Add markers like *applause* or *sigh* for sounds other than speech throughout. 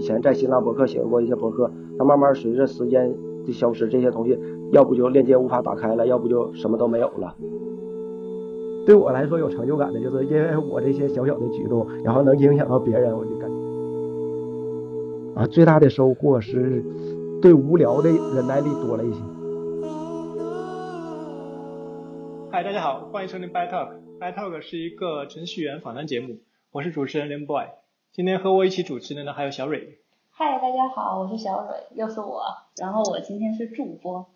以前在新浪博客写过一些博客，它慢慢随着时间的消失，这些东西要不就链接无法打开了，要不就什么都没有了。对我来说有成就感的，就是因为我这些小小的举动，然后能影响到别人，我就感觉啊，最大的收获是对无聊的忍耐力多了一些。嗨，大家好，欢迎收听 By Talk。By Talk 是一个程序员访谈节目，我是主持人林 Boy。今天和我一起主持的呢还有小蕊。嗨，大家好，我是小蕊，又是我。然后我今天是助播。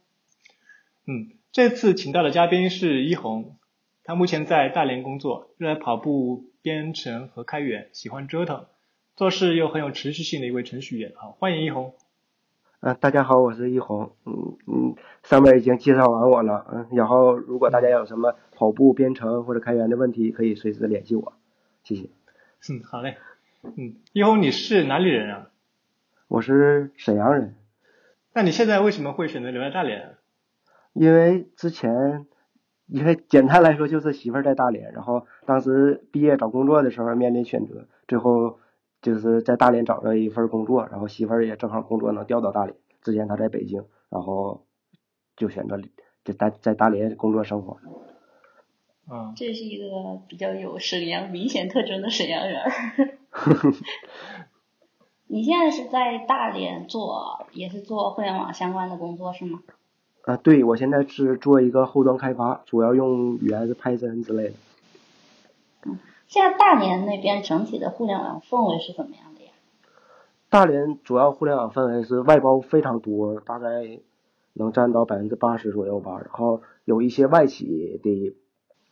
嗯，这次请到的嘉宾是一红，他目前在大连工作，热爱跑步、编程和开源，喜欢折腾，做事又很有持续性的一位程序员。好，欢迎一红。嗯，大家好，我是一红。嗯嗯，上面已经介绍完我了。嗯，然后如果大家有什么跑步、编程或者开源的问题，可以随时联系我。谢谢。嗯，好嘞。嗯，一红，你是哪里人啊？我是沈阳人。那你现在为什么会选择留在大连？因为之前，因为简单来说就是媳妇儿在大连，然后当时毕业找工作的时候面临选择，最后。就是在大连找了一份工作，然后媳妇儿也正好工作能调到大连。之前她在北京，然后就选择在在在大连工作生活。嗯，这是一个比较有沈阳明显特征的沈阳人。*laughs* 你现在是在大连做，也是做互联网相关的工作是吗？啊，对，我现在是做一个后端开发，主要用语言是 Python 之类的。现在大连那边整体的互联网氛围是怎么样的呀？大连主要互联网氛围是外包非常多，大概能占到百分之八十左右吧。然后有一些外企的，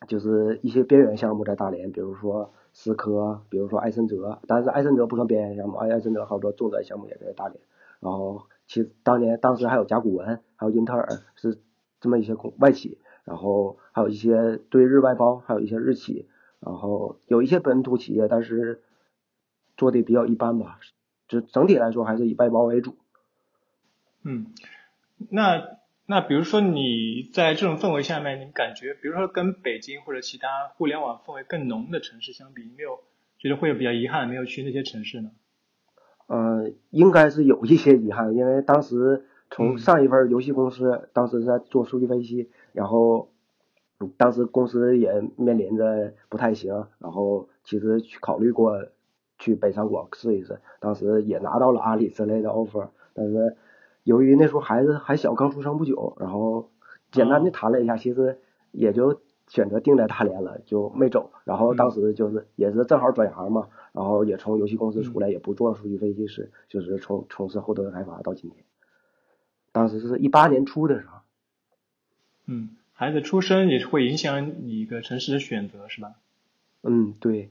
就是一些边缘项目在大连，比如说思科，比如说艾森哲，但是艾森哲不算边缘项目，艾森哲好多重点项目也在大连。然后其实当年当时还有甲骨文，还有英特尔是这么一些外企，然后还有一些对日外包，还有一些日企。然后有一些本土企业，但是做的比较一般吧，就整体来说还是以外包为主。嗯，那那比如说你在这种氛围下面，你感觉，比如说跟北京或者其他互联网氛围更浓的城市相比，没有觉得会有比较遗憾没有去那些城市呢？呃，应该是有一些遗憾，因为当时从上一份游戏公司，当时在做数据分析，然后。当时公司也面临着不太行，然后其实去考虑过去北上广试一试，当时也拿到了阿里之类的 offer，但是由于那时候孩子还小，刚出生不久，然后简单的谈了一下，其实也就选择定在大连了，就没走。然后当时就是也是正好转行嘛，然后也从游戏公司出来，也不做数据分析师，就是从从事后端开发到今天。当时是一八年初的时候，嗯。孩子出生也是会影响你一个城市的选择，是吧？嗯，对。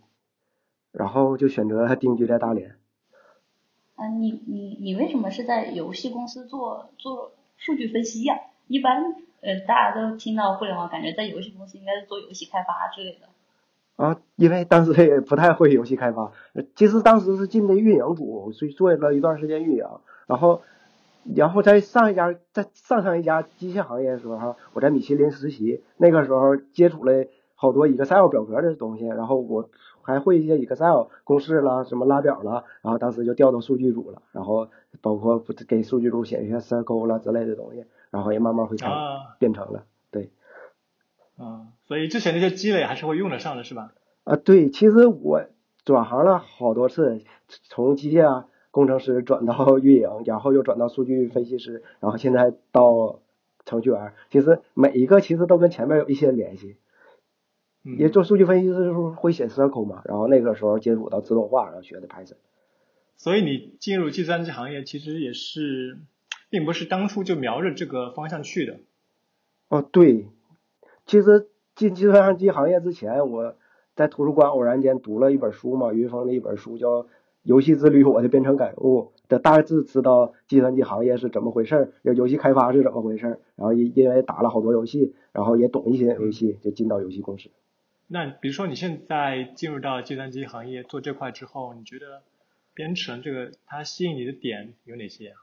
然后就选择定居在大连。嗯，你你你为什么是在游戏公司做做数据分析呀？一般呃大家都听到互联网，感觉在游戏公司应该是做游戏开发之类的。啊，因为当时也不太会游戏开发，其实当时是进的运营组，所以做了一段时间运营，然后。然后在上一家，在上上一家机械行业的时候，我在米其林实习，那个时候接触了好多 Excel 表格的东西，然后我还会一些 Excel 公式啦，什么拉表啦，然后当时就调到数据组了，然后包括给数据组写一些 circle 啦之类的东西，然后也慢慢会成变成了，对。啊，所以之前那些积累还是会用得上的，是吧？啊，对，其实我转行了好多次，从机械啊。工程师转到运营，然后又转到数据分析师，然后现在到程序员。其实每一个其实都跟前面有一些联系。也做数据分析的时候会写 Circle 嘛，然后那个时候接触到自动化，然后学的 Python。所以你进入计算机行业其实也是，并不是当初就瞄着这个方向去的。哦，对。其实进计算机行业之前，我在图书馆偶然间读了一本书嘛，云峰的一本书叫。游戏之旅，我的编程感悟的大致知道计算机行业是怎么回事儿，游戏开发是怎么回事儿，然后因因为打了好多游戏，然后也懂一些游戏，就进到游戏公司。那比如说你现在进入到计算机行业做这块之后，你觉得编程这个它吸引你的点有哪些啊？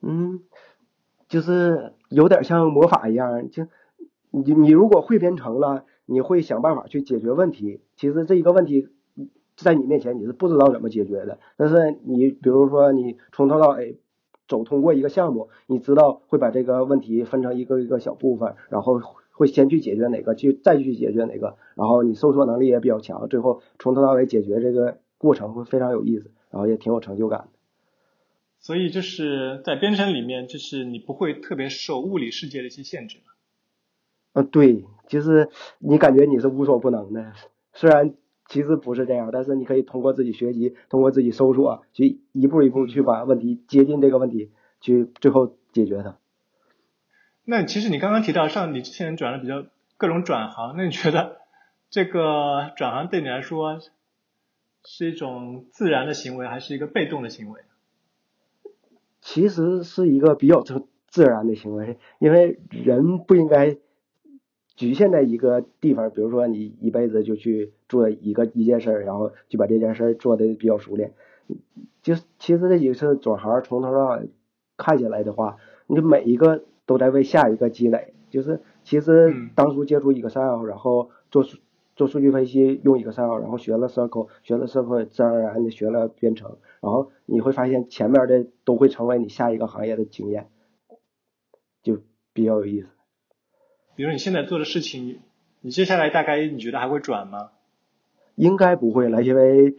嗯，就是有点像魔法一样，就你你如果会编程了，你会想办法去解决问题。其实这一个问题。在你面前你是不知道怎么解决的。但是你比如说你从头到尾走通过一个项目，你知道会把这个问题分成一个一个小部分，然后会先去解决哪个，去再去解决哪个，然后你搜索能力也比较强，最后从头到尾解决这个过程会非常有意思，然后也挺有成就感的。所以就是在编程里面，就是你不会特别受物理世界的一些限制。嗯，对，就是你感觉你是无所不能的，虽然其实不是这样，但是你可以通过自己学习，通过自己搜索，去一步一步去把问题接近这个问题，去最后解决它。那其实你刚刚提到，像你之前转了比较各种转行，那你觉得这个转行对你来说是一种自然的行为，还是一个被动的行为？其实是一个比较自自然的行为，因为人不应该局限在一个地方，比如说你一辈子就去做一个一件事儿，然后就把这件事做的比较熟练。就其实这几次转行从头到尾看下来的话，你每一个都在为下一个积累。就是其实当初接触 Excel，然后做做数据分析用 Excel，然后学了 Circle，学了 Circle，自然而然的学了编程。然后你会发现前面的都会成为你下一个行业的经验，就比较有意思。比如你现在做的事情，你接下来大概你觉得还会转吗？应该不会了，因为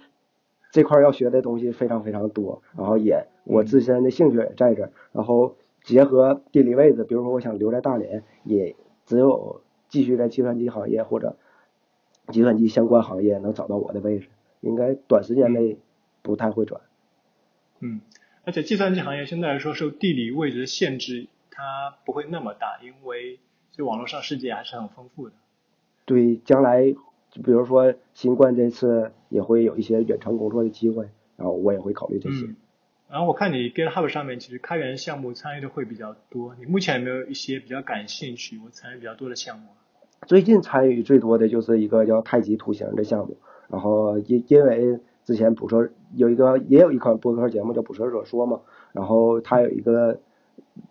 这块要学的东西非常非常多，然后也我自身的兴趣也在这儿，然后结合地理位置，比如说我想留在大连，也只有继续在计算机行业或者计算机相关行业能找到我的位置，应该短时间内不太会转。嗯，而且计算机行业相对来说受地理位置的限制，它不会那么大，因为就网络上世界还是很丰富的。对，将来比如说新冠这次也会有一些远程工作的机会，然后我也会考虑这些。然后我看你 GitHub 上面其实开源项目参与的会比较多，你目前有没有一些比较感兴趣或参与比较多的项目？最近参与最多的就是一个叫太极图形的项目，然后因因为。之前捕蛇有一个也有一款播客节目叫《捕蛇者说》嘛，然后他有一个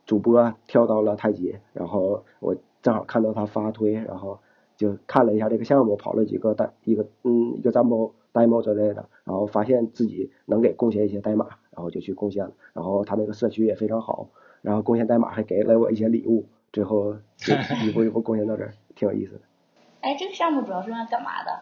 主播跳到了太极，然后我正好看到他发推，然后就看了一下这个项目，跑了几个代一个嗯一个 demo demo 之类的，然后发现自己能给贡献一些代码，然后就去贡献了，然后他那个社区也非常好，然后贡献代码还给了我一些礼物，最后就一步一步贡献到这儿，挺有意思的。哎，这个项目主要是用来干嘛的？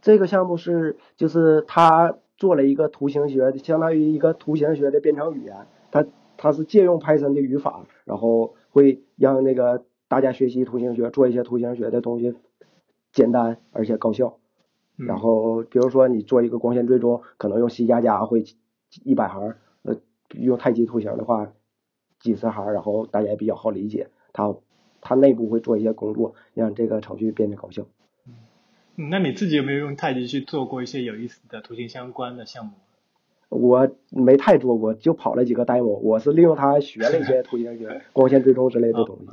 这个项目是，就是他做了一个图形学，相当于一个图形学的编程语言。他他是借用 Python 的语法，然后会让那个大家学习图形学，做一些图形学的东西简单而且高效。然后比如说你做一个光线追踪，可能用 C 加加会一百行，呃，用太极图形的话几十行，然后大家也比较好理解。它它内部会做一些工作，让这个程序变得高效。那你自己有没有用太极去做过一些有意思的图形相关的项目？我没太做过，就跑了几个 demo。我是利用它学了一些图形学、*laughs* 光线追踪之类的东西。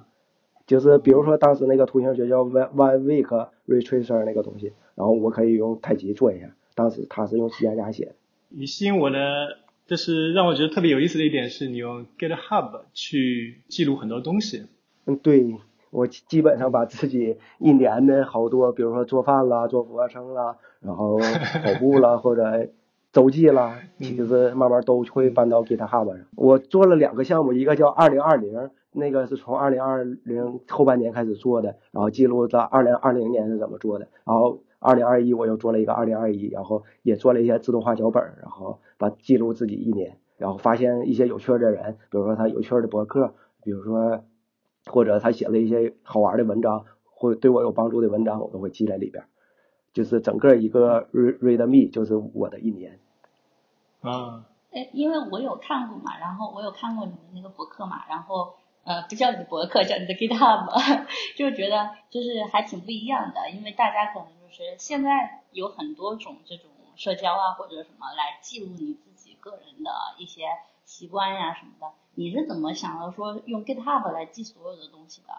就是比如说当时那个图形学叫 One One Week Retracer 那个东西，然后我可以用太极做一下。当时他是用 C 加加写的。你吸引我的，就是让我觉得特别有意思的一点是你用 GitHub 去记录很多东西。嗯，对。我基本上把自己一年的好多，比如说做饭啦、做俯卧撑啦，然后跑步啦或者周记啦，其实慢慢都会搬到 GitHub 上。我做了两个项目，一个叫二零二零，那个是从二零二零后半年开始做的，然后记录到二零二零年是怎么做的。然后二零二一我又做了一个二零二一，然后也做了一些自动化脚本，然后把记录自己一年，然后发现一些有趣的人，比如说他有趣的博客，比如说。或者他写了一些好玩的文章，或对我有帮助的文章，我都会记在里边。就是整个一个 read me，就是我的一年。啊。哎，因为我有看过嘛，然后我有看过你的那个博客嘛，然后呃，不叫你的博客，叫你的 GitHub，*laughs* 就觉得就是还挺不一样的，因为大家可能就是现在有很多种这种社交啊或者什么来记录你自己个人的一些习惯呀什么的。你是怎么想到说用 GitHub 来记所有的东西的？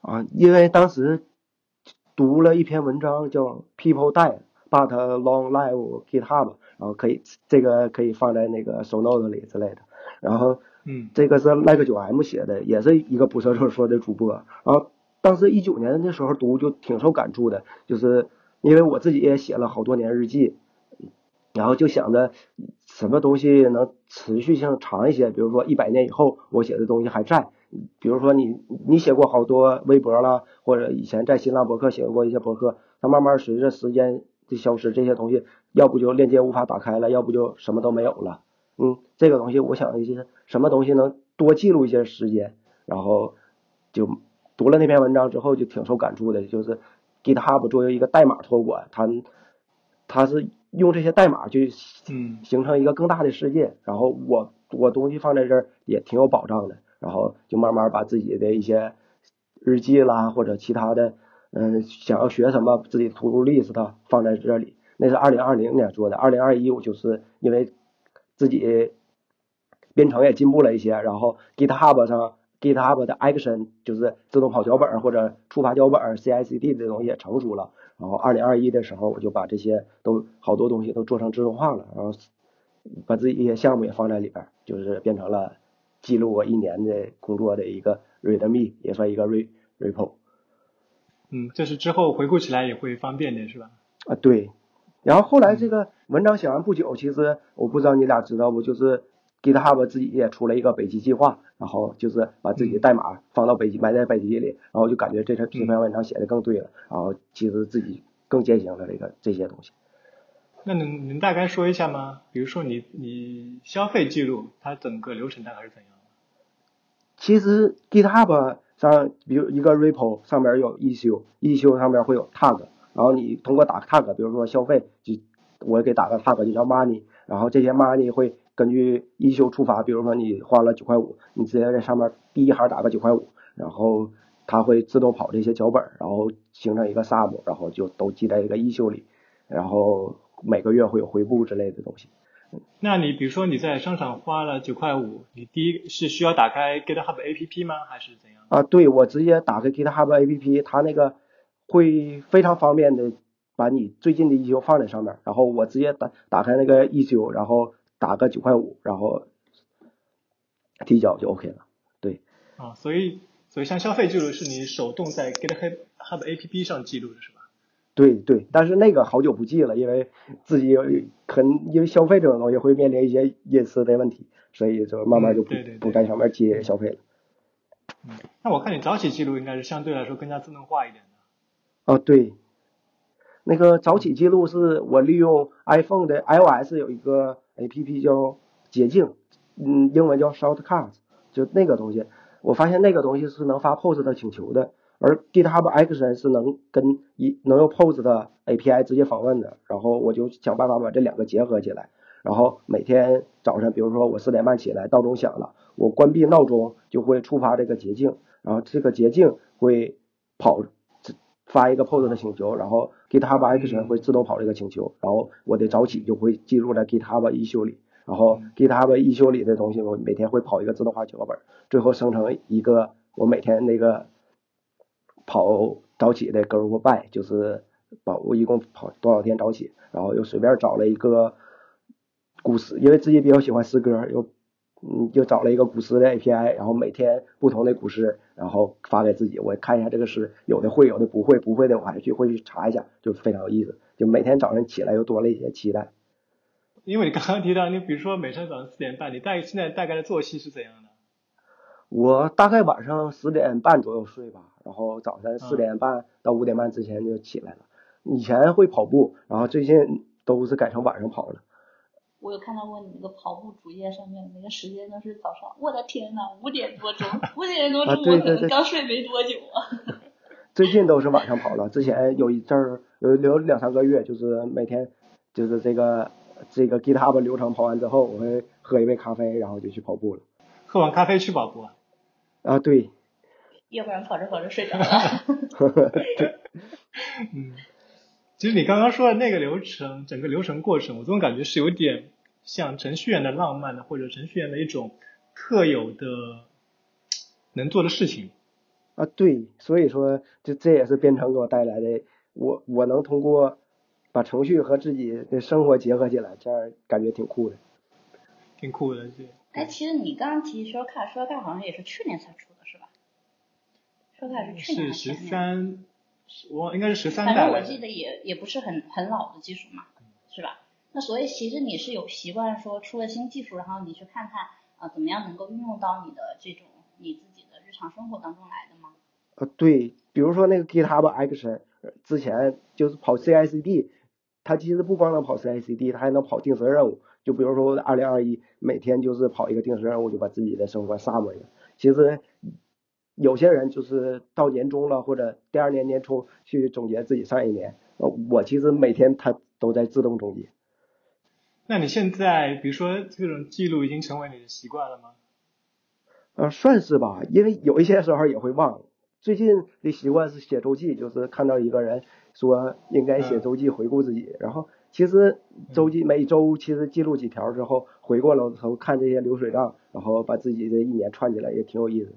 啊，因为当时读了一篇文章叫 People Die But Long Live GitHub，然后可以这个可以放在那个 show note 里之类的。然后，嗯，这个是 Like 九 M 写的，也是一个不设说说的主播。然后当时一九年的时候读就挺受感触的，就是因为我自己也写了好多年日记，然后就想着什么东西能持续性长一些，比如说一百年以后我写的东西还在，比如说你你写过好多微博啦，或者以前在新浪博客写过一些博客，它慢慢随着时间的消失，这些东西要不就链接无法打开了，要不就什么都没有了。嗯，这个东西我想一些什么东西能多记录一些时间，然后就读了那篇文章之后就挺受感触的，就是 GitHub 作为一个代码托管，它它是。用这些代码去嗯形成一个更大的世界，然后我我东西放在这儿也挺有保障的，然后就慢慢把自己的一些日记啦或者其他的嗯想要学什么自己 to do list 放在这里，那是二零二零年做的，二零二一我就是因为自己编程也进步了一些，然后 GitHub 上 GitHub 的 Action 就是自动跑脚本或者触发脚本 CI/CD 这东西也成熟了。然后二零二一的时候，我就把这些都好多东西都做成自动化了，然后把自己一些项目也放在里边，就是变成了记录我一年的工作的一个 readme，也算一个 re repo。嗯，这是之后回顾起来也会方便点，是吧？啊，对。然后后来这个文章写完不久，其实我不知道你俩知道不，就是 GitHub 自己也出了一个北极计划，然后就是把自己的代码放到北极埋在北极里，然后就感觉这篇这篇文章写的更对了，然后其实自己更践行了这个这些东西。那能能大概说一下吗？比如说你你消费记录它整个流程大概是怎样的？其实 GitHub 上，比如一个 repo 上面有 issue，issue 上面会有 tag，然后你通过打 tag，比如说消费，就我给打个 tag 就叫 money，然后这些 money 会根据一休出发，比如说你花了九块五，你直接在上面第一行打个九块五，然后它会自动跑这些脚本，然后形成一个 sum，然后就都记在一个 issue 里，然后每个月会有回顾之类的东西。那你比如说你在商场花了九块五，你第一是需要打开 GitHub APP 吗？还是怎样？啊，对，我直接打开 GitHub APP，它那个会非常方便的把你最近的 issue 放在上面，然后我直接打打开那个 issue，然后打个九块五，然后提交就 OK 了。对，啊，所以所以像消费记录是你手动在 GitHub APP 上记录的是吧？对对，但是那个好久不记了，因为自己有很因为消费这种东西会面临一些隐私的问题，所以就慢慢就不、对对对不在上面接消费了。嗯，那我看你早起记录应该是相对来说更加智能化一点的。哦，对，那个早起记录是我利用 iPhone 的 iOS 有一个 APP 叫捷径，嗯，英文叫 Shortcuts，就那个东西，我发现那个东西是能发 POST 的请求的，而 GitHub Action 是能跟一能用 POST 的 API 直接访问的，然后我就想办法把这两个结合起来，然后每天早上，比如说我四点半起来，闹钟响了，我关闭闹钟就会触发这个捷径，然后这个捷径会跑发一个 POST 的请求，然后 GitHub Action 会自动跑这个请求，然后我的早起就会记录在 GitHub issue 里，然后 GitHub issue 里的东西我每天会跑一个自动化脚本，最后生成一个我每天那个跑早起的 group by，就是把我一共跑多少天早起，然后又随便找了一个古诗，因为自己比较喜欢诗歌，又嗯就找了一个古诗的 API，然后每天不同的古诗，然后发给自己，我看一下这个诗，有的会，有的不会，不会的我还去会去查一下，就非常有意思，就每天早上起来又多了一些期待。因为你刚刚提到，你比如说每天早上四点半，你大现在大概的作息是怎样的？我大概晚上十点半左右睡吧，然后早上四点半到五点半之前就起来了。以前会跑步，然后最近都是改成晚上跑了。我有看到过你那个跑步主页上面那个时间都是早上，我的天呐，五点多钟，五点多钟啊对我刚睡没多久啊。*laughs* 最近都是晚上跑了，之前有一阵儿有有两三个月，就是每天就是这个这个 GitHub 流程跑完之后，我会喝一杯咖啡，然后就去跑步了。喝完咖啡去跑步啊？啊，对，要不然跑着跑着睡着了。*laughs* 嗯，其实你刚刚说的那个流程，整个流程过程，我总感觉是有点像程序员的浪漫的，或者程序员的一种特有的能做的事情。啊对，所以说这这也是编程给我带来的，我我能通过把程序和自己的生活结合起来，这样感觉挺酷的。挺酷的，对哎，其实你刚刚提 Shortcut，Shortcut 好像也是去年才出的，是吧？Shortcut 是去年是十？三，我应该是十三反代反。正我记得也也不是很很老的技术嘛，是吧？那所以其实你是有习惯说出了新技术，然后你去看看啊怎么样能够运用到你的这种你自己的日常生活当中来的吗？呃，对，比如说那个 GitHub Action，之前就是跑 CI/CD，它其实不光能跑 CI/CD，它还能跑定时任务。就比如说我二零二一每天就是跑一个定时任务，就把自己的生活杀过去。其实有些人就是到年终了或者第二年年初去总结自己上一年，呃，我其实每天他都在自动总结。那你现在比如说这种记录已经成为你的习惯了吗？呃，算是吧，因为有一些时候也会忘。最近的习惯是写周记，就是看到一个人说应该写周记回顾自己，然后其实周记每周其实记录几条之后，回过了头看这些流水账，然后把自己的一年串起来也挺有意思的。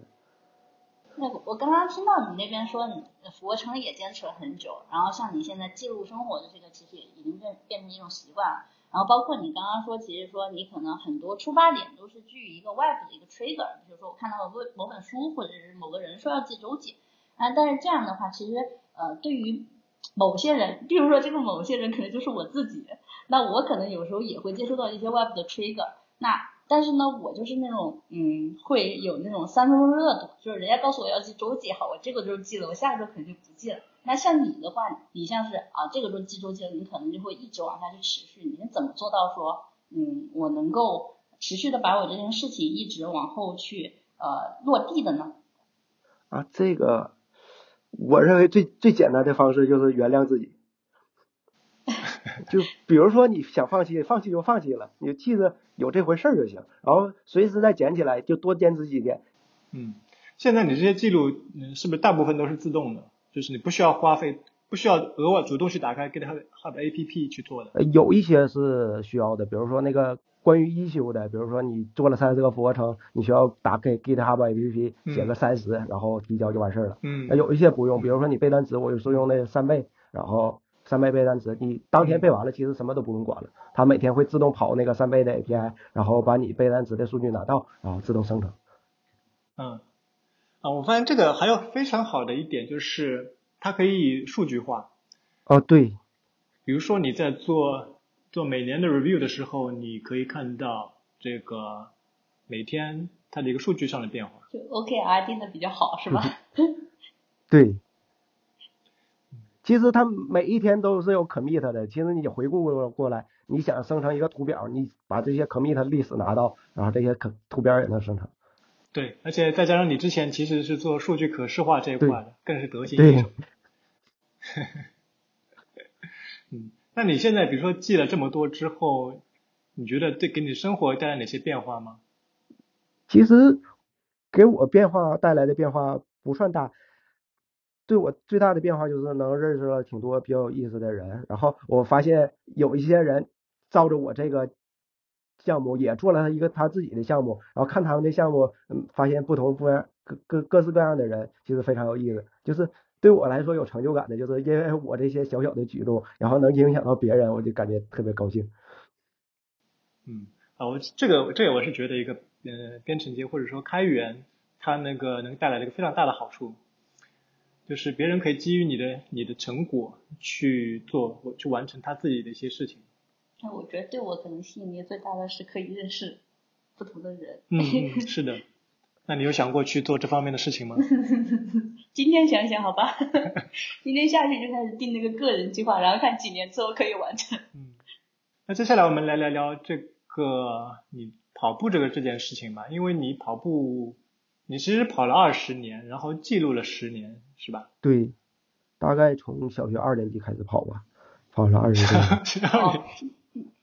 那我刚刚听到你那边说你俯卧撑也坚持了很久，然后像你现在记录生活的这个，其实也已经变变成一种习惯了。然后包括你刚刚说，其实说你可能很多出发点都是基于一个外部的一个 trigger，比如说我看到了某某本书，或者是某个人说要记周记啊。但是这样的话，其实呃对于某些人，比如说这个某些人可能就是我自己，那我可能有时候也会接触到一些外部的 trigger。那但是呢，我就是那种嗯会有那种三分钟热度，就是人家告诉我要记周记，好，我这个周记了，我下个周肯定就不记了。那像你的话，你像是啊，这个周记周记了，你可能就会一直往下去持续。你是怎么做到说，嗯，我能够持续的把我这件事情一直往后去呃落地的呢？啊，这个我认为最最简单的方式就是原谅自己。就比如说你想放弃，放弃就放弃了，你就记得有这回事儿就行，然后随时再捡起来，就多坚持几天。嗯，现在你这些记录，嗯，是不是大部分都是自动的？就是你不需要花费，不需要额外主动去打开 GitHub APP 去做的。呃，有一些是需要的，比如说那个关于一休的，比如说你做了三十个俯卧撑，你需要打开 GitHub APP 写个三十，然后提交就完事儿了。嗯。那有一些不用，比如说你背单词，我有时候用那三倍，然后三倍背单词，你当天背完了，其实什么都不用管了，它每天会自动跑那个三倍的 API，然后把你背单词的数据拿到，然后自动生成。嗯。啊，我发现这个还有非常好的一点就是，它可以数据化。哦，对。比如说你在做做每年的 review 的时候，你可以看到这个每天它的一个数据上的变化。就 OKR 定的比较好，是吧？*laughs* 对。其实它每一天都是有 commit 的。其实你回顾过过来，你想生成一个图表，你把这些 commit 历史拿到，然后这些可图表也能生成。对，而且再加上你之前其实是做数据可视化这一块的，更是得心应手。*laughs* 嗯，那你现在比如说记了这么多之后，你觉得对给你生活带来哪些变化吗？其实给我变化带来的变化不算大，对我最大的变化就是能认识了挺多比较有意思的人，然后我发现有一些人照着我这个。项目也做了一个他自己的项目，然后看他们的项目，嗯，发现不同各各各各式各样的人，其实非常有意思。就是对我来说有成就感的，就是因为我这些小小的举动，然后能影响到别人，我就感觉特别高兴。嗯，啊，我这个这个我是觉得一个呃编程节或者说开源，它那个能带来一个非常大的好处，就是别人可以基于你的你的成果去做去完成他自己的一些事情。那我觉得对我可能吸引力最大的是可以认识不同的人。嗯，是的。那你有想过去做这方面的事情吗？*laughs* 今天想想好吧。*laughs* 今天下去就开始定那个个人计划，然后看几年之后可以完成。嗯。那接下来我们来聊聊这个你跑步这个这件事情吧，因为你跑步，你其实跑了二十年，然后记录了十年，是吧？对，大概从小学二年级开始跑吧，跑了二十年。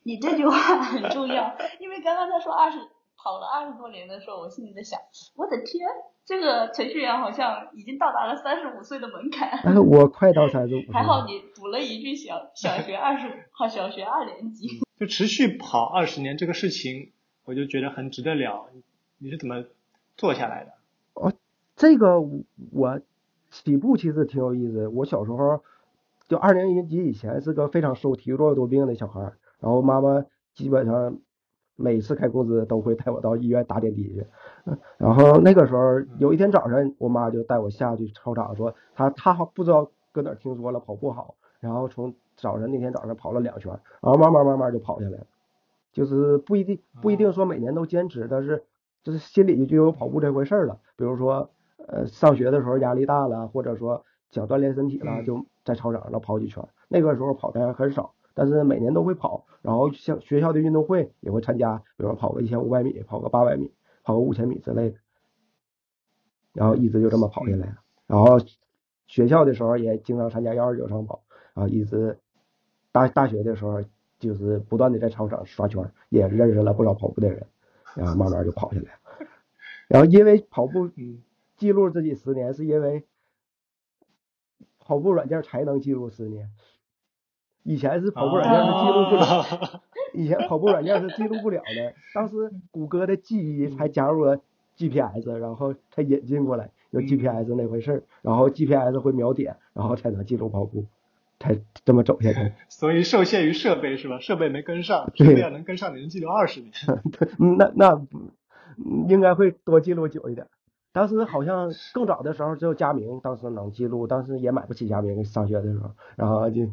你这句话很重要，因为刚刚他说二十跑了二十多年的时候，我心里在想，我的天，这个程序员好像已经到达了三十五岁的门槛。*laughs* 但是我快到三十五。*laughs* 还好你补了一句小小学二十，好小学二年级。就持续跑二十年这个事情，我就觉得很值得了。你是怎么做下来的？哦，这个我起步其实挺有意思。我小时候就二年级以前是个非常瘦、体弱多病的小孩。然后妈妈基本上每次开工资都会带我到医院打点滴去，然后那个时候有一天早上，我妈就带我下去操场，说她她不知道搁哪听说了跑步好，然后从早晨那天早上跑了两圈，然后慢慢慢慢就跑下来了。就是不一定不一定说每年都坚持，但是就是心里就有跑步这回事儿了。比如说呃上学的时候压力大了，或者说想锻炼身体了，就在操场上跑几圈。那个时候跑的还很少，但是每年都会跑。然后像学校的运动会也会参加，比如说跑个一千五百米，跑个八百米，跑个五千米之类的。然后一直就这么跑下来了。然后学校的时候也经常参加幺二九长跑，然后一直大大学的时候。就是不断的在操场刷圈，也认识了不少跑步的人，然后慢慢就跑下来了。然后因为跑步记录自己十年，是因为跑步软件才能记录十年。以前是跑步软件是记录不了，*laughs* 以前跑步软件是记录不了的。当时谷歌的记忆才加入了 GPS，然后才引进过来有 GPS 那回事儿，然后 GPS 会秒点，然后才能记录跑步。才这么走下去，*laughs* 所以受限于设备是吧？设备没跟上，设备要能跟上，你能记录二十年。*laughs* 对，那那应该会多记录久一点。当时好像更早的时候只有佳明，当时能记录，当时也买不起佳明。上学的时候，然后就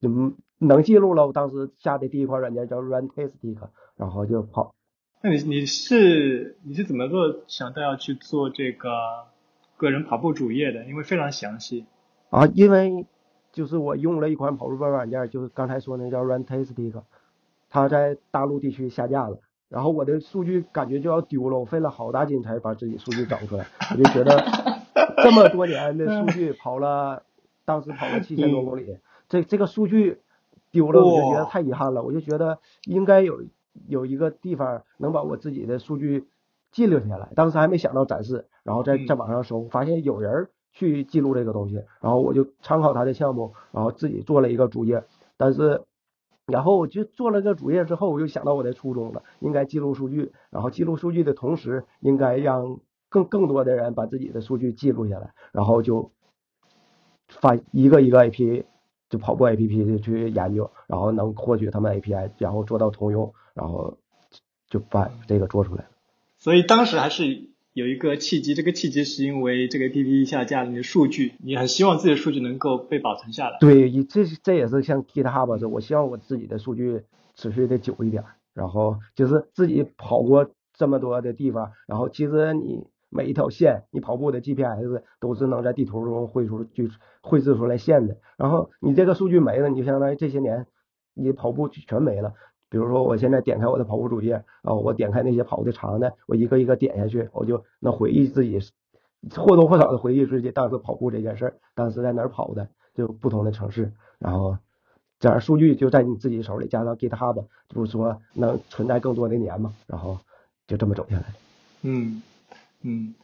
就能记录了。我当时下的第一款软件叫 Runtastic，然后就跑。那你你是你是怎么做想到要去做这个个人跑步主页的？因为非常详细啊，因为。就是我用了一款跑步软软件，就是刚才说那叫 Runtastic，它在大陆地区下架了，然后我的数据感觉就要丢了，我费了好大劲才把自己数据找出来，我就觉得 *laughs* 这么多年的数据跑了，当时跑了七千多公里，这这个数据丢了，我就觉得太遗憾了，我就觉得应该有有一个地方能把我自己的数据记录下来，当时还没想到展示，然后在在网上搜，发现有人。去记录这个东西，然后我就参考他的项目，然后自己做了一个主页。但是，然后我就做了个主页之后，我又想到我的初衷了，应该记录数据。然后记录数据的同时，应该让更更多的人把自己的数据记录下来。然后就发一个一个 A P，就跑步 A P P 去研究，然后能获取他们 A P I，然后做到通用，然后就把这个做出来了。所以当时还是。有一个契机，这个契机是因为这个 A P P 下架了你的数据，你很希望自己的数据能够被保存下来。对，这这也是像 GitHub 是，我希望我自己的数据持续的久一点，然后就是自己跑过这么多的地方，然后其实你每一条线，你跑步的 G P S 都是能在地图中绘出就绘制出来线的，然后你这个数据没了，你就相当于这些年你跑步全没了。比如说，我现在点开我的跑步主页啊，我点开那些跑的长的，我一个一个点下去，我就能回忆自己或多或少的回忆自己当时跑步这件事儿，当时在哪儿跑的，就不同的城市，然后这样数据就在你自己手里，加上 GitHub，就是说能存在更多的年嘛，然后就这么走下来。嗯嗯，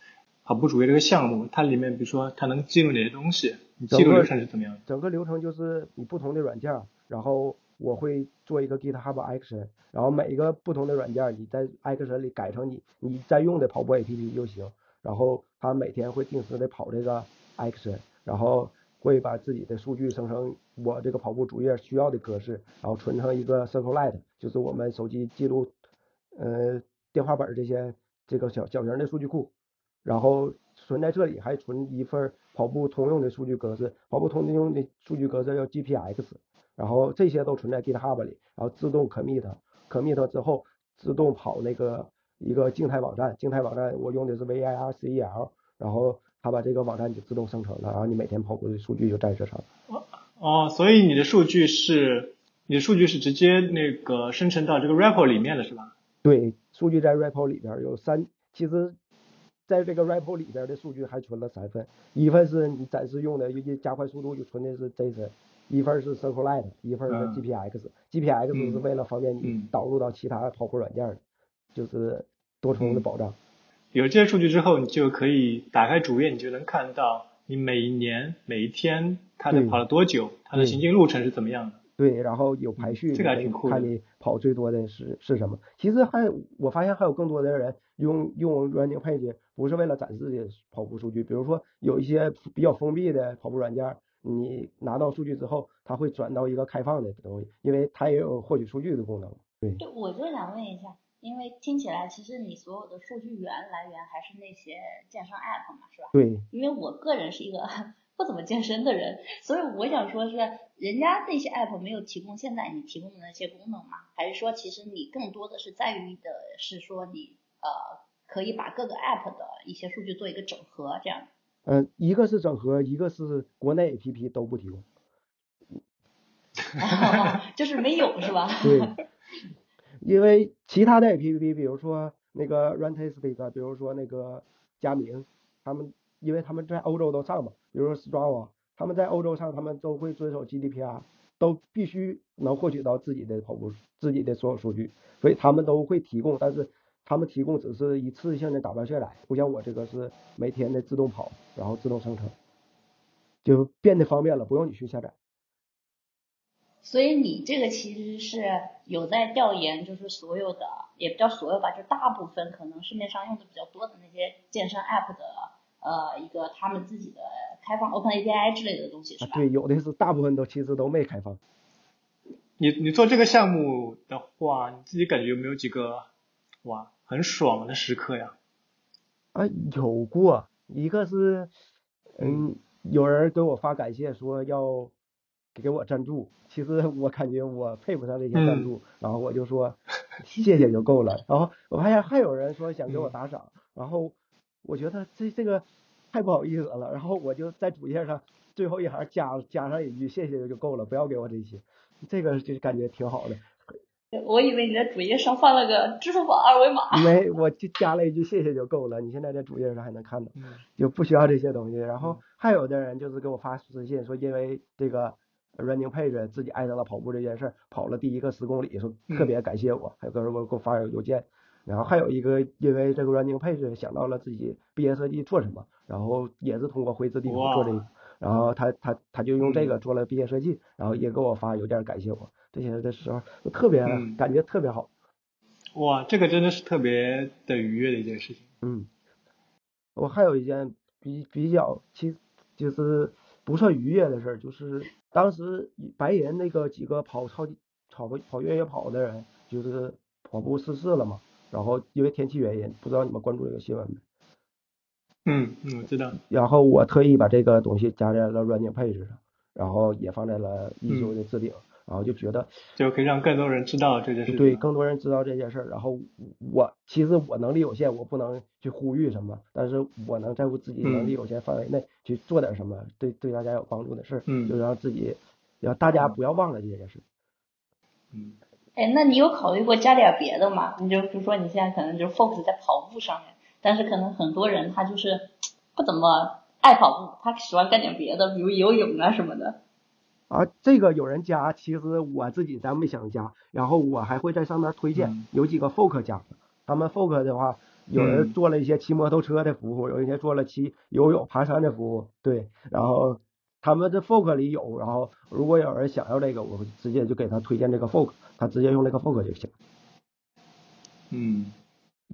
跑步主页这个项目，它里面比如说它能记录哪些东西？记录流程是怎么样的？整个流程就是你不同的软件，然后。我会做一个 GitHub Action，然后每一个不同的软件，你在 Action 里改成你你在用的跑步 APP 就行。然后它每天会定时的跑这个 Action，然后会把自己的数据生成我这个跑步主页需要的格式，然后存成一个 SQLite，就是我们手机记录呃电话本这些这个小小型的数据库，然后存在这里还存一份跑步通用的数据格式，跑步通用的数据格式叫 GPX。然后这些都存在 GitHub 里，然后自动 commit，commit 之后自动跑那个一个静态网站，静态网站我用的是 vircel，然后它把这个网站就自动生成了，然后你每天跑过的数据就在这上。哦哦，所以你的数据是，你的数据是直接那个生成到这个 repo 里面的是吧？对，数据在 repo 里边有三，其实在这个 repo 里边的数据还存了三份，一份是你暂时用的，为加快速度就存的是 JSON。一份是 SQLite，一份是 GPX，GPX 是为了方便你导入到其他跑酷软件的，就是多重的保障。有这些数据之后，你就可以打开主页，你就能看到你每一年、每一天它的跑了多久，它的行进路程是怎么样的。对，然后有排序，这个还挺酷看你跑最多的是是什么？其实还我发现还有更多的人用用 Running Page 不是为了展示的跑步数据，比如说有一些比较封闭的跑步软件。你拿到数据之后，它会转到一个开放的东西，因为它也有获取数据的功能。对，就我就想问一下，因为听起来其实你所有的数据源来源还是那些健身 app 嘛，是吧？对。因为我个人是一个不 *laughs* 不怎么健身的人，所以我想说是，人家那些 app 没有提供现在你提供的那些功能吗？还是说其实你更多的是在于的是说你呃可以把各个 app 的一些数据做一个整合这样？嗯，一个是整合，一个是国内 app 都不提供。*laughs* 就是没有是吧？对，因为其他的 app，比如说那个 Runtastic，比如说那个佳明，他们。因为他们在欧洲都上嘛，比如说 Strava，他们在欧洲上，他们都会遵守 GDPR，都必须能获取到自己的跑步自己的所有数据，所以他们都会提供，但是他们提供只是一次性的打包下来，不像我这个是每天的自动跑，然后自动生成，就变得方便了，不用你去下载。所以你这个其实是有在调研，就是所有的，也不叫所有吧，就大部分可能市面上用的比较多的那些健身 App 的。呃，一个他们自己的开放 Open API 之类的东西是吧？对，有的是，大部分都其实都没开放。你你做这个项目的话，你自己感觉有没有几个哇很爽的时刻呀？啊，有过，一个是嗯，有人给我发感谢说要给我赞助，其实我感觉我配不上这些赞助，然后我就说谢谢就够了。然后我发现还有人说想给我打赏，然后。我觉得这这个太不好意思了，然后我就在主页上最后一行加加上一句谢谢就够了，不要给我这些，这个就感觉挺好的。我以为你在主页上放了个支付宝二维码。没，我就加了一句谢谢就够了。你现在在主页上还能看到，就不需要这些东西。然后还有的人就是给我发私信说，因为这个 running page 自己爱上了跑步这件事，跑了第一个十公里，说特别感谢我，还有个人给我给我发邮件。然后还有一个，因为这个 running page 想到了自己毕业设计做什么，然后也是通过绘制地图做这个，然后他他他就用这个做了毕业设计，然后也给我发邮件感谢我，这些的时候特别感觉特别好。哇，这个真的是特别的愉悦的一件事情。嗯，我还有一件比比较其就是不算愉悦的事儿，就是当时白银那个几个跑超级跑跑越野跑的人，就是跑步逝世了嘛。然后因为天气原因，不知道你们关注这个新闻没？嗯嗯，知道。然后我特意把这个东西加在了软件配置上，然后也放在了一周的置顶，然后就觉得就可以让更多人知道这件事。对，更多人知道这件事儿。然后我其实我能力有限，我不能去呼吁什么，但是我能在乎自己能力有限范围内去做点什么，对对大家有帮助的事儿，就让自己让大家不要忘了这件事。嗯。哎，那你有考虑过加点别的吗？你就比如说你现在可能就 focus 在跑步上面，但是可能很多人他就是不怎么爱跑步，他喜欢干点别的，比如游泳啊什么的。啊，这个有人加，其实我自己咱没想加，然后我还会在上面推荐有几个 folk 加，他们 folk 的话，有人做了一些骑摩托车的服务，有一些做了骑游泳、爬山的服务，对，然后。他们这 folk 里有，然后如果有人想要这个，我直接就给他推荐这个 folk，他直接用那个 folk 就行。嗯，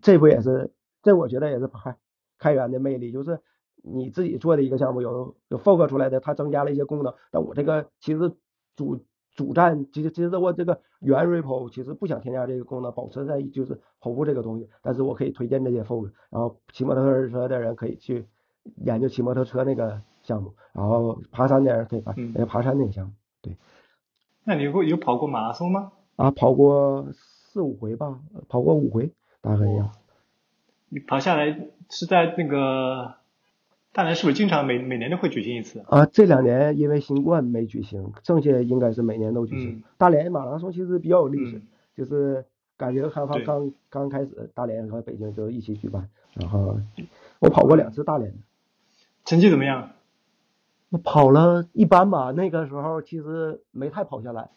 这不也是，这我觉得也是开开源的魅力，就是你自己做的一个项目，有有 fork 出来的，它增加了一些功能。但我这个其实主主站，其实其实我这个原 repo 其实不想添加这个功能，保持在就是跑步这个东西。但是我可以推荐这些 fork，然后骑摩托车的人可以去研究骑摩托车那个。项目，然后爬山的人可以爬，哎，爬山那个项目，对。那你会有跑过马拉松吗？啊，跑过四五回吧，跑过五回，大概样。你跑下来是在那个大连，是不是经常每每年都会举行一次？啊，这两年因为新冠没举行，剩下应该是每年都举行。大连马拉松其实比较有历史，就是改革开放刚刚开始，大连和北京就一起举办，然后我跑过两次大连。成绩怎么样？我跑了一般吧，那个时候其实没太跑下来。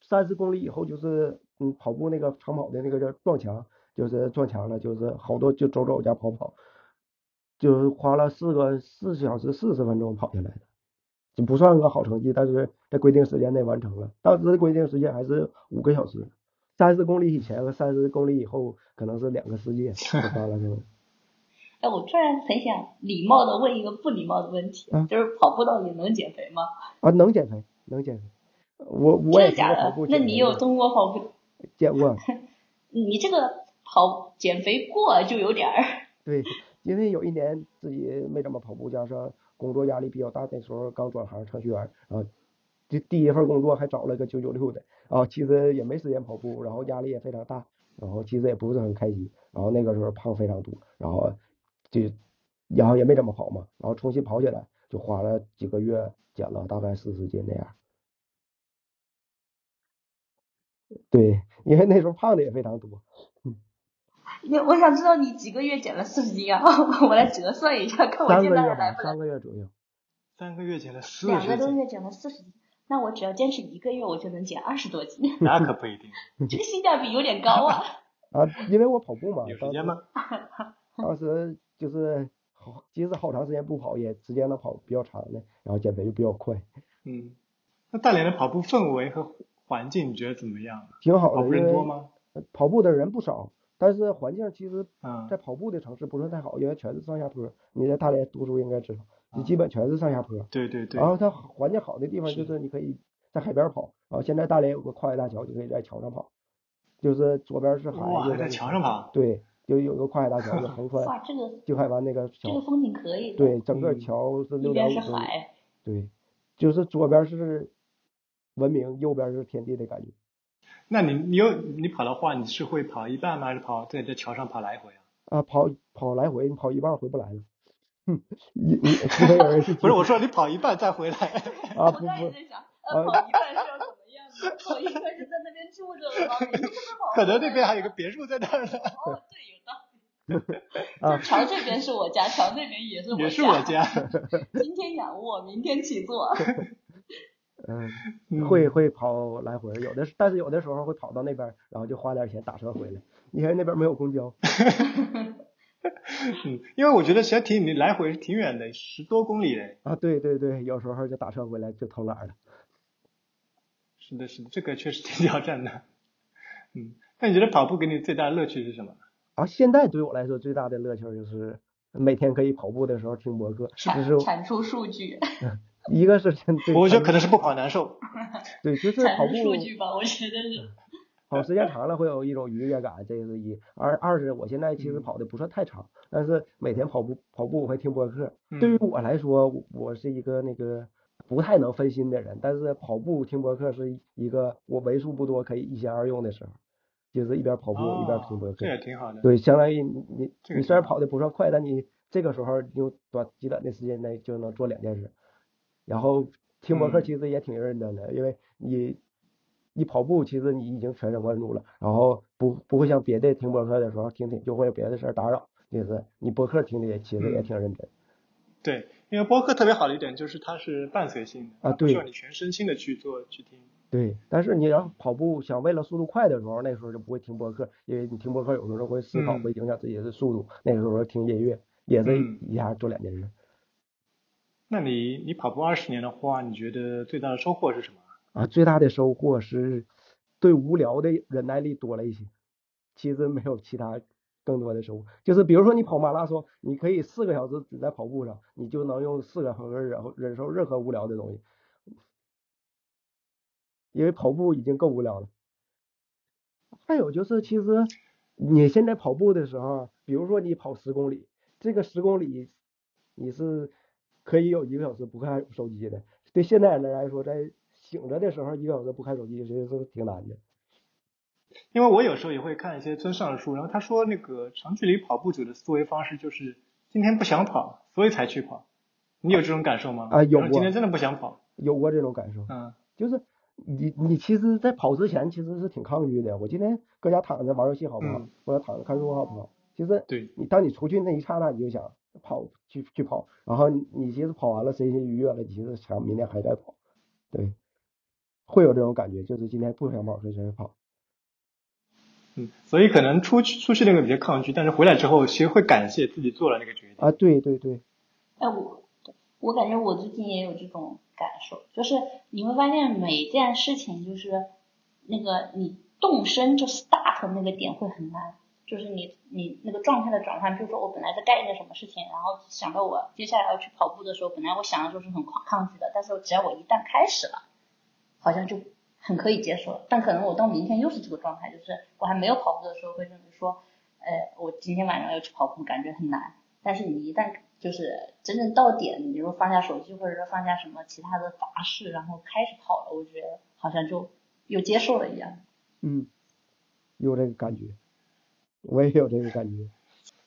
三十公里以后就是嗯，跑步那个长跑的那个叫撞墙，就是撞墙了，就是好多就走走加跑跑，就花了四个四小时四十分钟跑下来的，就不算个好成绩，但是在规定时间内完成了。当时的规定时间还是五个小时，三十公里以前和三十公里以后可能是两个世界。*laughs* 哎，我突然很想礼貌的问一个不礼貌的问题，就是跑步到底能减肥吗？啊，能减肥，能减肥。我我也假的？那你有通过跑步减过？*laughs* 你这个跑减肥过就有点儿。对，因为有一年自己没怎么跑步，加上工作压力比较大，那时候刚转行程序员，啊，第第一份工作还找了个九九六的，啊，其实也没时间跑步，然后压力也非常大，然后其实也不是很开心，然后那个时候胖非常多，然后就然后也没怎么跑嘛，然后重新跑起来就花了几个月减了大概四十斤那样。对，因为那时候胖的也非常多。你我想知道你几个月减了四十斤啊？*laughs* 我来折算一下，看我现在来不来。三个月左右。三个月减了四十斤。两个多月减了四十斤，那我只要坚持一个月，我就能减二十多斤。那可不一定。*laughs* 这个性价比有点高啊。啊，因为我跑步嘛。有时间吗？*laughs* 当时就是好，即使好长时间不跑，也时间能跑比较长的，然后减肥就比较快。嗯，那大连的跑步氛围和环境你觉得怎么样？挺好的，跑步人多吗？跑步的人不少。但是环境其实，在跑步的城市不算太好，因为全是上下坡。你在大连读书应该知道，你基本全是上下坡。对对对。然后它环境好的地方就是你可以在海边跑，然后现在大连有个跨海大桥，就可以在桥上跑，就是左边是海，右在桥上跑。对，就有个跨海大桥，就横穿。*laughs* 哇，这个。就海湾那个桥。这个风景可以。对，整个桥是六点五公里。对，就是左边是文明，右边是天地的感觉。那你你有你跑的话，你是会跑一半吗？还是跑在这桥上跑来回啊？啊，跑跑来回，你跑一半回不来了。哼，你你除非有人是。不是我说你跑一半再回来。啊不不。我在想，呃，跑一半是要怎么样的？跑一半是在那边住着了吗？可能那边还有个别墅在那儿呢。哦，对，有道理。*laughs* 啊。桥这边是我家，桥那边也是我家。也是我家。今天仰卧，明天起坐。*laughs* 嗯，会会跑来回，有的但是有的时候会跑到那边，然后就花点钱打车回来，因为那边没有公交。*laughs* 嗯，因为我觉得其实挺你来回挺远的，十多公里嘞。啊，对对对，有时候就打车回来就偷懒了。*laughs* 是的，是的，这个确实挺挑战的。嗯，那你觉得跑步给你最大的乐趣是什么？啊，现在对我来说最大的乐趣就是每天可以跑步的时候听博客，就是产出数据。*laughs* 一个是，我觉得可能是不跑难受。*laughs* 对，就是跑步。数据吧，我觉得是。跑时间长了会有一种愉悦感，这是一。二二是，我现在其实跑的不算太长，但是每天跑步跑步我会听播客。对于我来说，我是一个那个不太能分心的人，但是跑步听播客是一个我为数不多可以一心二用的时候，就是一边跑步一边听播客。这也挺好的。对，相当于你你你虽然跑的不算快，但你这个时候用短极短的时间内就能做两件事。然后听博客其实也挺认真的，因为你你跑步其实你已经全神贯注了，然后不不会像别的听博客的时候听听就会有别的事儿打扰，就是你博客听的也其实也挺认真。对，因为播客特别好的一点就是它是伴随性的，啊，对，需要你全身心的去做去听。对，但是你要跑步想为了速度快的时候，那时候就不会听播客，因为你听播客有时候会思考，会影响自己的速度。那个时候听音乐也是一下做两件事。那你你跑步二十年的话，你觉得最大的收获是什么？啊，最大的收获是对无聊的忍耐力多了一些。其实没有其他更多的收获，就是比如说你跑马拉松，你可以四个小时只在跑步上，你就能用四个小时然后忍受任何无聊的东西，因为跑步已经够无聊了。还有就是，其实你现在跑步的时候，比如说你跑十公里，这个十公里你是。可以有一个小时不看手机的，对现代人来说，在醒着的时候一个小时不看手机，其实是挺难的。因为我有时候也会看一些村上的书，然后他说那个长距离跑步者的思维方式就是今天不想跑，所以才去跑。你有这种感受吗？啊，有过。今天真的不想跑。有过这种感受。嗯。就是你你其实，在跑之前其实是挺抗拒的。我今天搁家躺着玩游戏好不好？或者躺着看书好不好？其实，对你当你出去那一刹那，你就想。跑去去跑，然后你其实跑完了身心愉悦了，其实想明天还在跑，对，会有这种感觉，就是今天不想跑，所以跑。嗯，所以可能出去出去那个比较抗拒，但是回来之后其实会感谢自己做了那个决定。啊，对对对。哎，我我感觉我最近也有这种感受，就是你会发现每件事情就是那个你动身就 start 那个点会很难。就是你你那个状态的转换，比如说我本来在干一个什么事情，然后想到我接下来要去跑步的时候，本来我想的时候是很抗抗拒的，但是只要我一旦开始了，好像就很可以接受了。但可能我到明天又是这个状态，就是我还没有跑步的时候会认为说，呃，我今天晚上要去跑步，感觉很难。但是你一旦就是真正到点，你比如放下手机，或者说放下什么其他的杂事，然后开始跑了，我觉得好像就又接受了一样。嗯，有这个感觉，我也有这个感觉。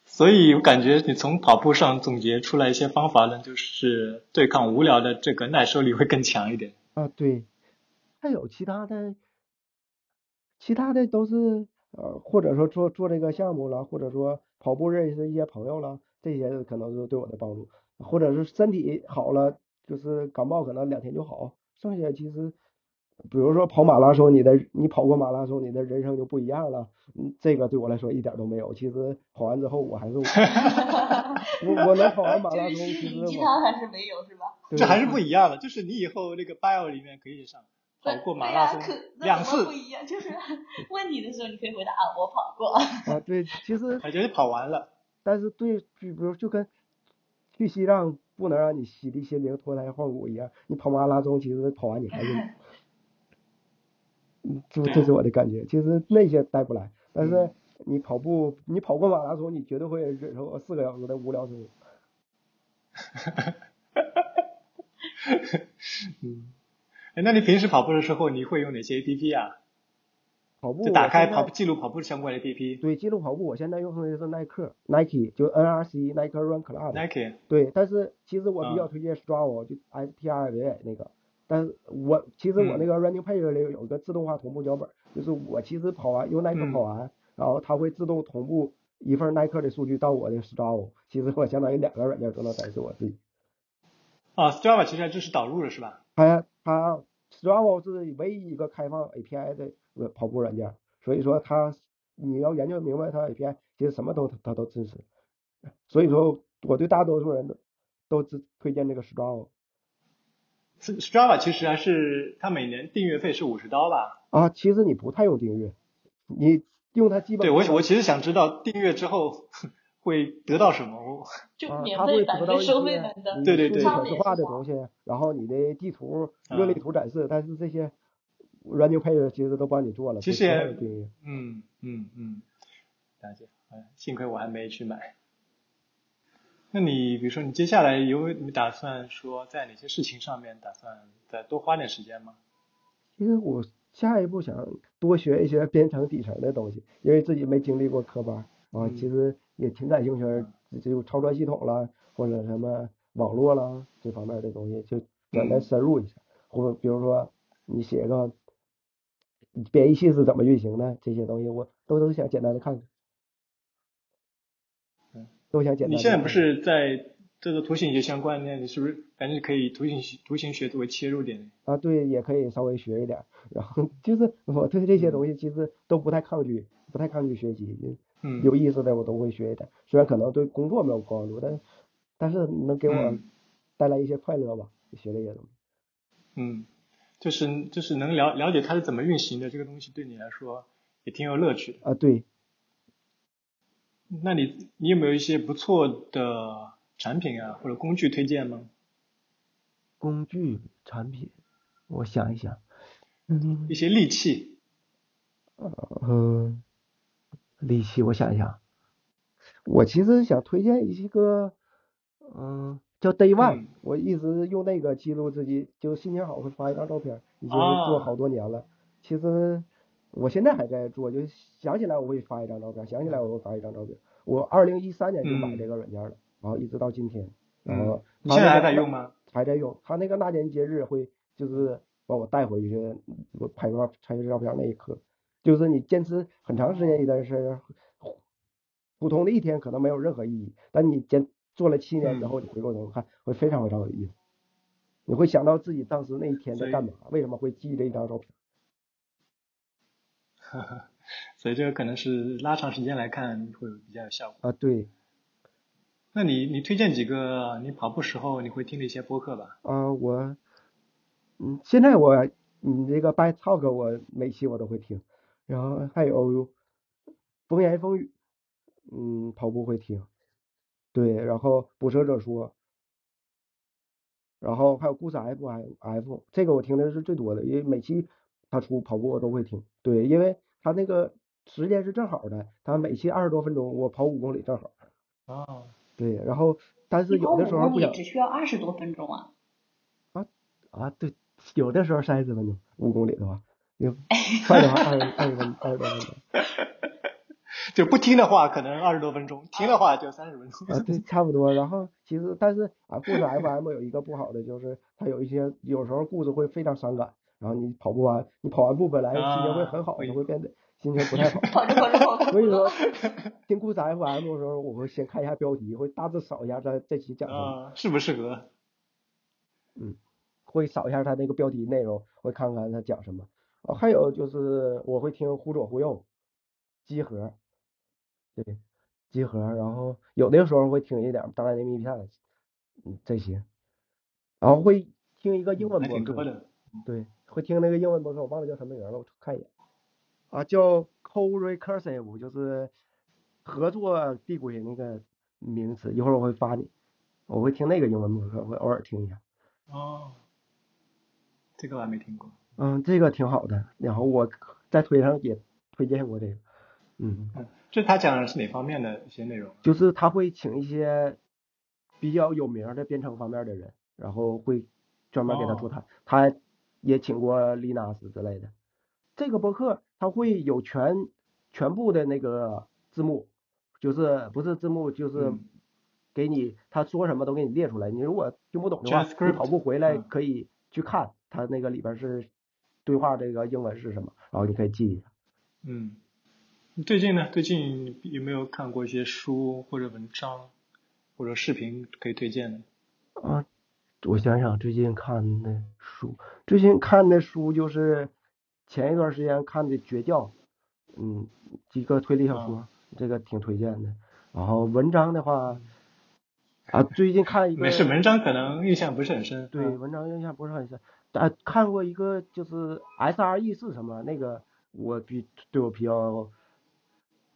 所以我感觉你从跑步上总结出来一些方法呢，就是对抗无聊的这个耐受力会更强一点。啊，对，还有其他的，其他的都是呃，或者说做做这个项目了，或者说跑步认识一些朋友了，这些可能是对我的帮助，或者是身体好了，就是感冒可能两天就好，剩下其实。比如说跑马拉松，你的你跑过马拉松，你的人生就不一样了。嗯，这个对我来说一点都没有。其实跑完之后，我还是我 *laughs* 我能跑完马拉松，其实鸡汤还是没有是吧？这还是不一样的。就是你以后那个 bio 里面可以上跑过马拉松两次。不一样，就是 *laughs* 问你的时候你可以回答啊，我跑过。啊，对，其实感觉跑完了。但是对，比如就跟去西藏不能让你洗涤心灵、脱胎换骨一样，你跑马拉松其实跑完你还是。这这是我的感觉，其实那些带不来，但是你跑步，你跑过马拉松，你绝对会忍受四个小时的无聊生活。哈哈哈哈哈！嗯，*laughs* 哎，那你平时跑步的时候，你会用哪些 A P P 啊？跑步就打开跑步记录跑步相关的 A P P。对，记录跑步，我现在用的是耐克，Nike 就 N R C Nike Run Club。Nike。对，但是其实我比较推荐 Strava，就 S T R A 那个。但是我其实我那个 Running Page 里有一个自动化同步脚本，就是我其实跑完用耐克跑完，然后它会自动同步一份耐克的数据到我的 Strava，其实我相当于两个软件都能展示我自己。啊，Strava 其实就是导入了是吧？它它 Strava 是唯一一个开放 API 的跑步软件，所以说它你要研究明白它 API，其实什么都它都支持。所以说我对大多数人都都支推荐这个 Strava。Strava 其实还是它每年订阅费是五十刀吧？啊，其实你不太用订阅，你用它基本。对我我其实想知道订阅之后 *laughs* 会得到什么。*laughs* 就免费版跟收费版的。对对对。可视化的东西，然后你的地图、热力图展示，但是这些 Running Page 其实都帮你做了。其实也。嗯嗯嗯，了解。哎，幸亏我还没去买。那你比如说，你接下来有你打算说在哪些事情上面打算再多花点时间吗？其实我下一步想多学一些编程底层的东西，因为自己没经历过科班啊，其实也挺感兴趣，就操作系统啦或者什么网络啦这方面的东西，就简单深入一下。或者比如说你写个编译器是怎么运行的，这些东西我都都想简单的看看。都想简单。你现在不是在这个图形学相关的，你是不是感觉可以图形图形学作为切入点？啊，对，也可以稍微学一点。然后就是我对这些东西其实都不太抗拒，不太抗拒学习。嗯。有意思的我都会学一点，虽然可能对工作没有帮助，但但是能给我带来一些快乐吧，学这些东西。嗯，就是就是能了了解它是怎么运行的这个东西，对你来说也挺有乐趣的。啊，对。那你你有没有一些不错的产品啊或者工具推荐吗？工具产品，我想一想，嗯，一些利器，嗯，利器，我想一想，我其实想推荐一个，嗯，叫 Day One，我一直用那个记录自己，就心情好会发一张照片，已经做好多年了，其实。我现在还在做，就想起来我会发一张照片，想起来我会发一张照片。我二零一三年就买这个软件了，然后一直到今天，然后你现在还在用吗？还在用。他那个那年节日会就是把我带回去，我拍个拍个照片那一刻，就是你坚持很长时间一件事，普通的一天可能没有任何意义，但你坚做了七年之后，你回过头看会非常非常有意思。你会想到自己当时那一天在干嘛，为什么会记这一张照片。*laughs* 所以这个可能是拉长时间来看会比较有效果啊。对。那你你推荐几个你跑步时候你会听的一些播客吧？啊，我，嗯，现在我你这个 By Talk 我每期我都会听，然后还有风言风语，嗯，跑步会听，对，然后捕蛇者说，然后还有故事 F F，这个我听的是最多的，因为每期。他出跑步我都会听，对，因为他那个时间是正好的，他每期二十多分钟，我跑五公里正好。啊，对，然后但是有的时候不想只需要二十多分钟啊。啊啊，对，有的时候三十分钟，五公里的话，有 *laughs* 快的话二十二十分二十多分钟。*laughs* 就不听的话，可能二十多分钟；听的话就三十分钟。啊，对，差不多。然后其实，但是啊，故事 FM 有一个不好的，就是它有一些有时候故事会非常伤感。然后你跑步完，你跑完步本来心情会很好，的，会变得心情不太好。跑着跑着跑。所以说，听故事 FM 的时候，我会先看一下标题，会大致扫一下这这期讲什么，适不适合。嗯，会扫一下他那个标题内容，会看看他讲什么。哦，还有就是我会听忽左忽右，集合。对，集合，然后有的时候会听一点当代的密片，嗯，这些，然后会听一个英文播客，对，会听那个英文博客，我忘了叫什么名了，我看一眼，啊，叫 co-recursive，就是合作递归那个名词，一会儿我会发你，我会听那个英文博客，我会偶尔听一下。哦，这个我还没听过。嗯，这个挺好的，然后我在推上也推荐过这个，嗯。这他讲的是哪方面的一些内容？就是他会请一些比较有名的编程方面的人，然后会专门给他座谈。他也请过丽娜斯之类的。这个博客它会有全全部的那个字幕，就是不是字幕就是给你他说什么都给你列出来。你如果听不懂的话，你跑步回来可以去看它那个里边是对话这个英文是什么，然后你可以记一下。嗯。最近呢？最近有没有看过一些书或者文章或者视频可以推荐的？啊，我想想，最近看的书，最近看的书就是前一段时间看的《绝教》，嗯，几个推理小说，这个挺推荐的。然后文章的话，啊，最近看一个。没事，文章可能印象不是很深。对，文章印象不是很深。啊，看过一个就是 SRE 是什么？那个我比对我比较。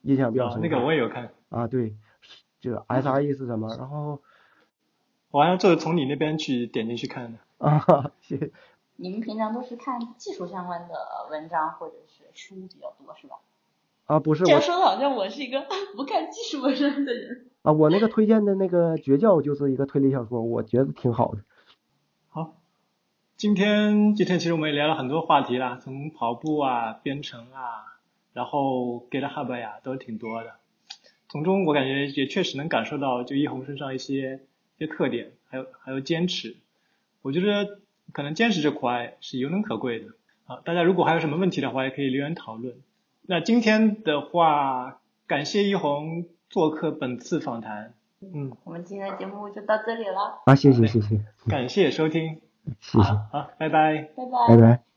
印象比较深，那个我也有看啊，对，就 SRE 是什么？然后我好像就是从你那边去点进去看的啊，谢谢。你们平常都是看技术相关的文章或者是书比较多是吧？啊，不是，这样说的好像我是一个 *laughs* 不看技术文章的人啊。我那个推荐的那个绝教就是一个推理小说，我觉得挺好的。好，今天今天其实我们也聊了很多话题啦，从跑步啊，编程啊。然后 GitHub 呀都挺多的，从中我感觉也确实能感受到就一红身上一些一些特点，还有还有坚持，我觉得可能坚持这块是尤能可贵的。啊，大家如果还有什么问题的话，也可以留言讨论。那今天的话，感谢一红做客本次访谈。嗯，我们今天的节目就到这里了。啊，谢谢谢谢，感谢收听，谢谢，好，拜拜，拜拜，拜拜。